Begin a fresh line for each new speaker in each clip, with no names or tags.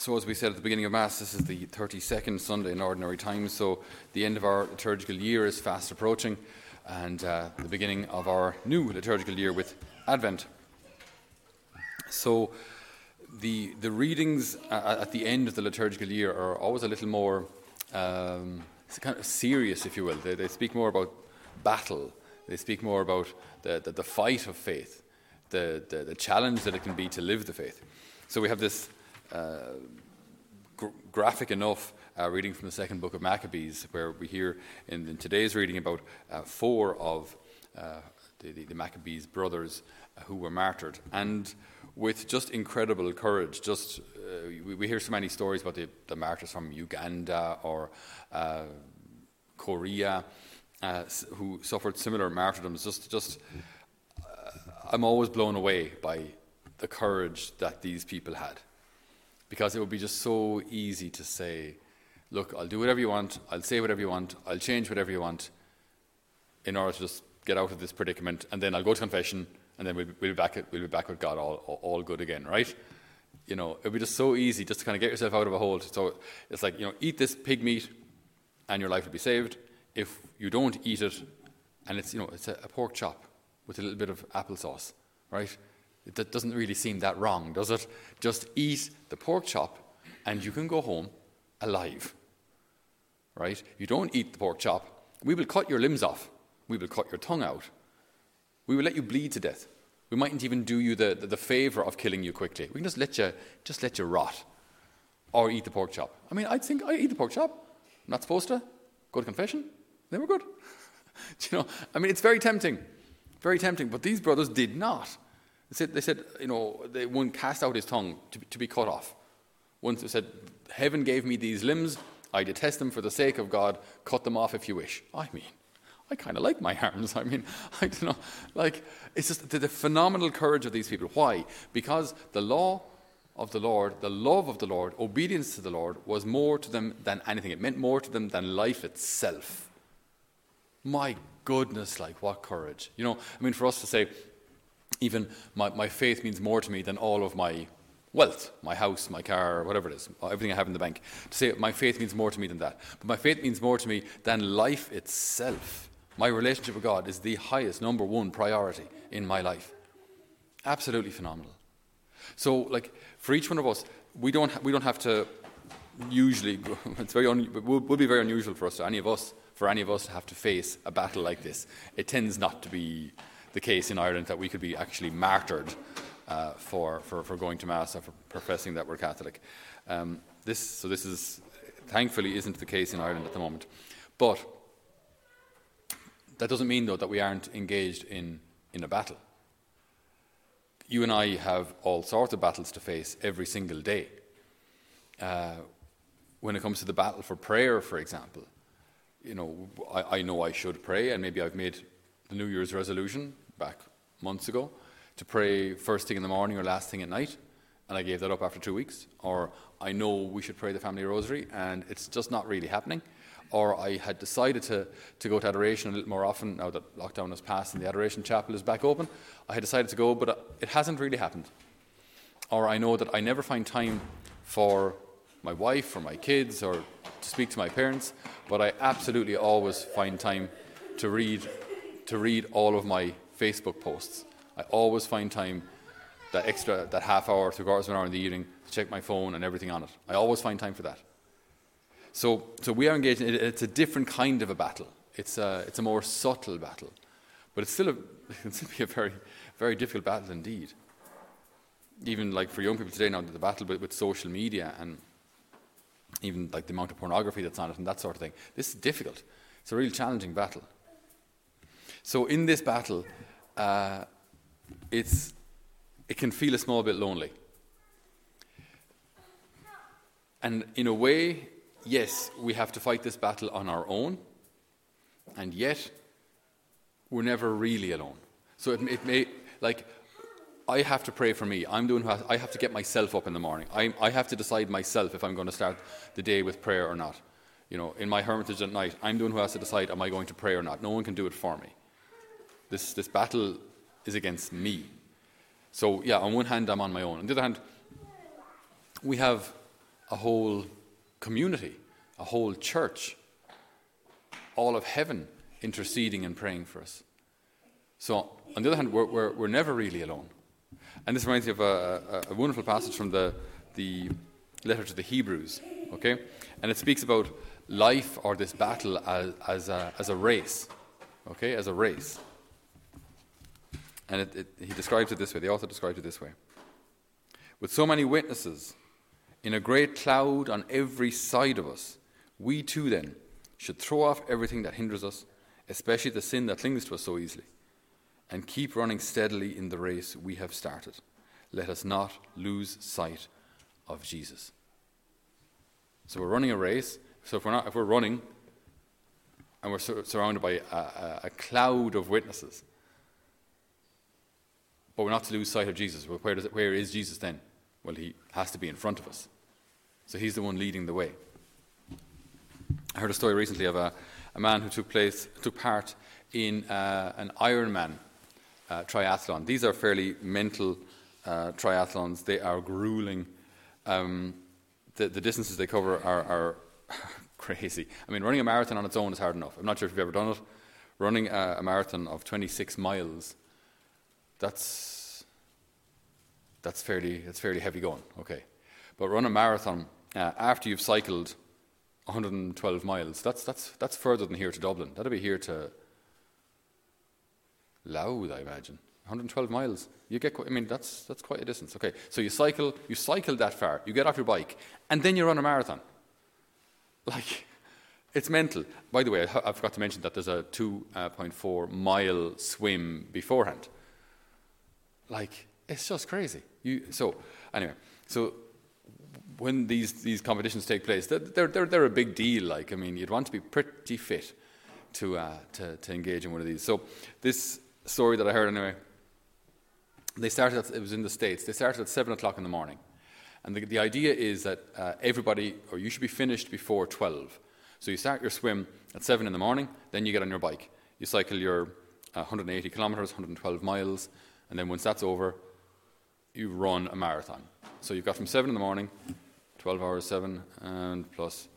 So, as we said at the beginning of Mass, this is the 32nd Sunday in Ordinary Time, so the end of our liturgical year is fast approaching, and uh, the beginning of our new liturgical year with Advent. So, the, the readings uh, at the end of the liturgical year are always a little more um, kind of serious, if you will. They, they, speak more about battle, they speak more about the, the, the fight of faith, the, the, the challenge that it can be to live the faith. So, we have this uh, gr- graphic enough uh, reading from the second book of Maccabees, where we hear in, in today's reading about uh, four of uh, the, the, the, Maccabees brothers uh, who were martyred. And with just incredible courage, just we, we, hear so many stories about the, the martyrs from Uganda or Korea who suffered similar martyrdoms. Just, just I'm always blown away by the courage that these people had because it would be just so easy to say, look, I'll do whatever you want, I'll say whatever you want, I'll change whatever you want in order to just get out of this predicament, and then I'll go to confession, and then we'll, we'll, be, back, we'll be back with God all, all, good again, right? You know, it would be just so easy just to kind of get yourself out of a hole. So it's like, you know, eat this pig meat, and your life will be saved. If you don't eat it, and it's, you know, it's a, a pork chop with a little bit of applesauce, right? That doesn't really seem that wrong, does it? Just eat the pork chop and you can go home alive. Right? You don't eat the pork chop, we will cut your limbs off. We will cut your tongue out. We will let you bleed to death. We mightn't even do you the, the, the favor of killing you quickly. We can just let you just let you rot. Or eat the pork chop. I mean, I think I eat the pork chop. I'm not supposed to. Go to confession. Then we're good. you know, I mean, it's very tempting. Very tempting. But these brothers did not. They said, they said you know, they, one cast out his tongue to, to be cut off. One said, Heaven gave me these limbs. I detest them for the sake of God. Cut them off if you wish. I mean, I kind of like my arms. I mean, I don't know. Like, it's just the, the phenomenal courage of these people. Why? Because the law of the Lord, the love of the Lord, obedience to the Lord was more to them than anything. It meant more to them than life itself. My goodness, like what courage. You know, I mean, for us to say, even my, my faith means more to me than all of my wealth, my house, my car, whatever it is, uh, everything I have in the bank. To say my faith means more to me than that. But my faith means more to me than life itself. My relationship with God is the highest, number one priority in my life. Absolutely phenomenal. So, like, for each one of us, we don't, ha- we don't have to usually, it's very un- it would, would be very unusual for us, any of us, for any of us to have to face a battle like this. It tends not to be the case in Ireland that we could be actually martyred uh, for, for, for going to Mass or for professing that we're Catholic. Um, this, so this is, thankfully, isn't the case in Ireland at the moment. But that doesn't mean, though, that we aren't engaged in, in a battle. You and I have all sorts of battles to face every single day. Uh, when it comes to the battle for prayer, for example, you know, I, I know I should pray, and maybe I've made the New Year's resolution back months ago to pray first thing in the morning or last thing at night, and I gave that up after two weeks. Or I know we should pray the family rosary, and it's just not really happening. Or I had decided to, to go to adoration a little more often now that lockdown has passed and the adoration chapel is back open. I had decided to go, but it hasn't really happened. Or I know that I never find time for my wife or my kids or to speak to my parents, but I absolutely always find time to read to read all of my Facebook posts. I always find time, that extra, that half hour, three quarters of an hour in the evening, to check my phone and everything on it. I always find time for that. So, so we are engaged in It's a different kind of a battle. It's a, it's a more subtle battle. But it's still a, it can still be a very, very difficult battle indeed. Even like for young people today now, the battle with, with social media and even like the amount of pornography that's on it and that sort of thing. This is difficult. It's a real challenging battle. So in this battle, uh, it's, it can feel a small bit lonely. And in a way, yes, we have to fight this battle on our own, and yet we're never really alone. So it, it may, like, I have to pray for me. I'm doing. I have to get myself up in the morning. I, I have to decide myself if I'm going to start the day with prayer or not. You know, in my hermitage at night, I'm doing who has to decide: Am I going to pray or not? No one can do it for me. This, this battle is against me. So, yeah, on one hand, I'm on my own. On the other hand, we have a whole community, a whole church, all of heaven interceding and praying for us. So, on the other hand, we're, we're, we're never really alone. And this reminds me of a, a, a, wonderful passage from the, the letter to the Hebrews, okay? And it speaks about life or this battle as, as, a, as a race, okay? As a race. And it, it, he describes it this way, the author describes it this way. With so many witnesses, in a great cloud on every side of us, we too then should throw off everything that hinders us, especially the sin that clings to us so easily, and keep running steadily in the race we have started. Let us not lose sight of Jesus. So we're running a race. So if we're, not, if we're running and we're sur- surrounded by a, a, a, cloud of witnesses, but we're not to lose sight of Jesus, well, where, it, where is Jesus then? Well, he has to be in front of us. So he's the one leading the way. I heard a story recently of a, a man who took, place, took part in uh, an Ironman uh, triathlon. These are fairly mental uh, triathlons, they are grueling. Um, the, the, distances they cover are, are crazy. I mean, running a marathon on its own is hard enough. I'm not sure if you've ever done it. Running a, a marathon of 26 miles, that's, that's, fairly, that's fairly heavy going, okay. But run a marathon uh, after you've cycled 112 miles, that's, that's, that's further than here to Dublin. That'll be here to Louth, I imagine. 112 miles. You get, I mean, that's, that's quite a distance. Okay, so you cycle, you cycle that far, you get off your bike, and then you run a marathon. Like, it's mental. By the way, I, I forgot to mention that there's a 2.4 mile swim beforehand. Like, it's just crazy. You, so, anyway, so when these, these competitions take place, they're, they're, they're a big deal. Like, I mean, you'd want to be pretty fit to, uh, to, to engage in one of these. So, this story that I heard anyway, they started, at, it was in the States, they started at 7 o'clock in the morning. And the, the idea is that uh, everybody, or you should be finished before 12. So you start your swim at 7 in the morning, then you get on your bike. You cycle your uh, 180 kilometres, 112 miles, and then once that's over, you run a marathon. So you've got from 7 in the morning, 12 hours, 7, and plus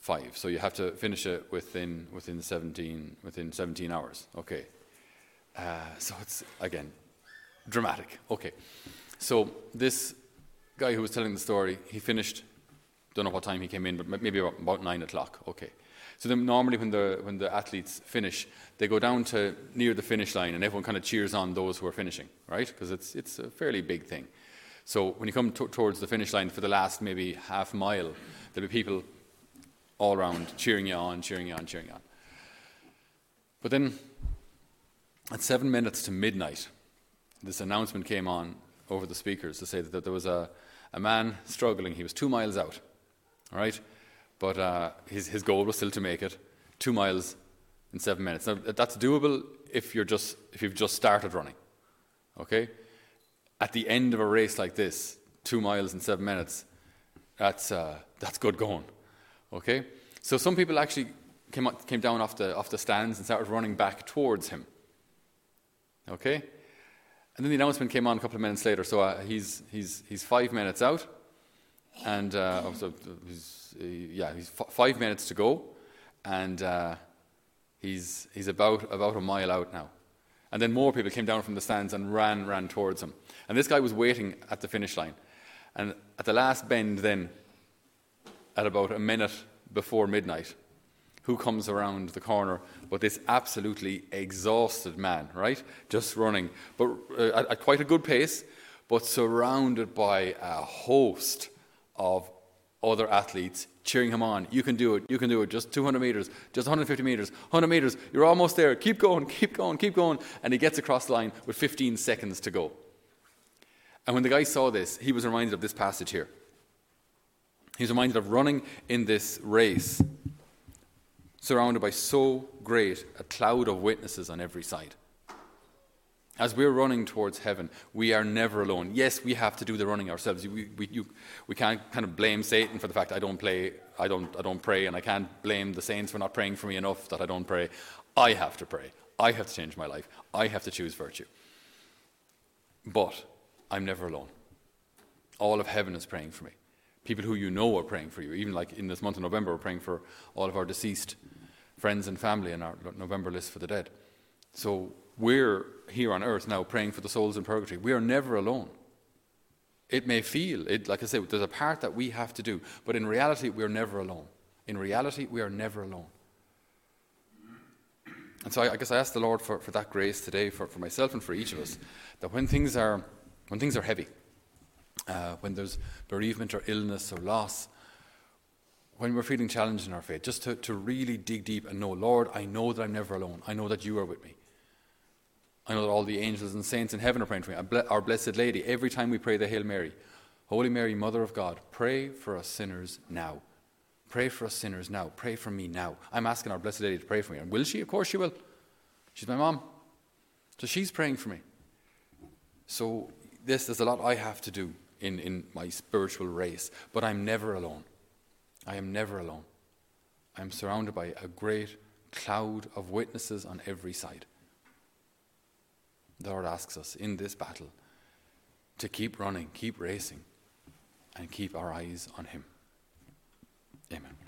5. So you have to finish it within, within, 17, within 17 hours. Okay. Uh, so it's, again, dramatic. Okay. So this guy who was telling the story, he finished, don't know what time he came in, but maybe about, about 9 o'clock. Okay. So then normally when the, when the athletes finish, they go down to near the finish line and everyone kind of cheers on those who are finishing, right? Because it's, it's a fairly big thing. So when you come t- towards the finish line for the last maybe half mile, there'll be people all around cheering you on, cheering you on, cheering you on. But then at seven minutes to midnight, this announcement came on over the speakers to say that, that there was a, a man struggling. He was two miles out, all right? But uh, his, his goal was still to make it two miles in seven minutes. Now, that's doable if, you're just, if you've just started running, okay? At the end of a race like this, two miles in seven minutes, that's, uh, that's good going, okay? So some people actually came, up, came down off the, off the stands and started running back towards him, okay? And then the announcement came on a couple of minutes later. So uh, he's, he's, he's five minutes out. And uh, so he's, yeah, he's f- five minutes to go. And uh, he's, he's about, about a mile out now. And then more people came down from the stands and ran, ran towards him. And this guy was waiting at the finish line. And at the last bend, then, at about a minute before midnight, who comes around the corner but this absolutely exhausted man, right? Just running, but uh, at, at quite a good pace, but surrounded by a host of other athletes cheering him on. You can do it. You can do it. Just 200 meters, just 150 meters, 100 meters. You're almost there. Keep going, keep going, keep going. And he gets across the line with 15 seconds to go. And when the guy saw this, he was reminded of this passage here. He was reminded of running in this race surrounded by so great a cloud of witnesses on every side. As we're running towards heaven, we are never alone. Yes, we have to do the running ourselves. We, we, you, we can't kind of blame Satan for the fact I don't play, I don't, I don't pray, and I can't blame the saints for not praying for me enough that I don't pray. I have to pray. I have to change my life. I have to choose virtue. But I'm never alone. All of heaven is praying for me People who you know are praying for you. Even like in this month of November, we're praying for all of our deceased friends and family in our November list for the dead. So we're here on earth now praying for the souls in purgatory. We are never alone. It may feel, it, like I said, there's a part that we have to do, but in reality, we are never alone. In reality, we are never alone. And so I, I guess I ask the Lord for, for that grace today, for, for myself and for each of us, that when things are, when things are heavy, uh, when there's bereavement or illness or loss, when we're feeling challenged in our faith, just to, to really dig deep and know, Lord, I know that I'm never alone. I know that you are with me. I know that all the angels and saints in heaven are praying for me. Our Blessed Lady, every time we pray the Hail Mary, Holy Mary, Mother of God, pray for us sinners now. Pray for us sinners now. Pray for me now. I'm asking our Blessed Lady to pray for me. And will she? Of course she will. She's my mom. So she's praying for me. So this, there's a lot I have to do in, in my spiritual race, but I'm never alone. I am never alone. I'm surrounded by a great cloud of witnesses on every side. The Lord asks us in this battle to keep running, keep racing, and keep our eyes on Him. Amen.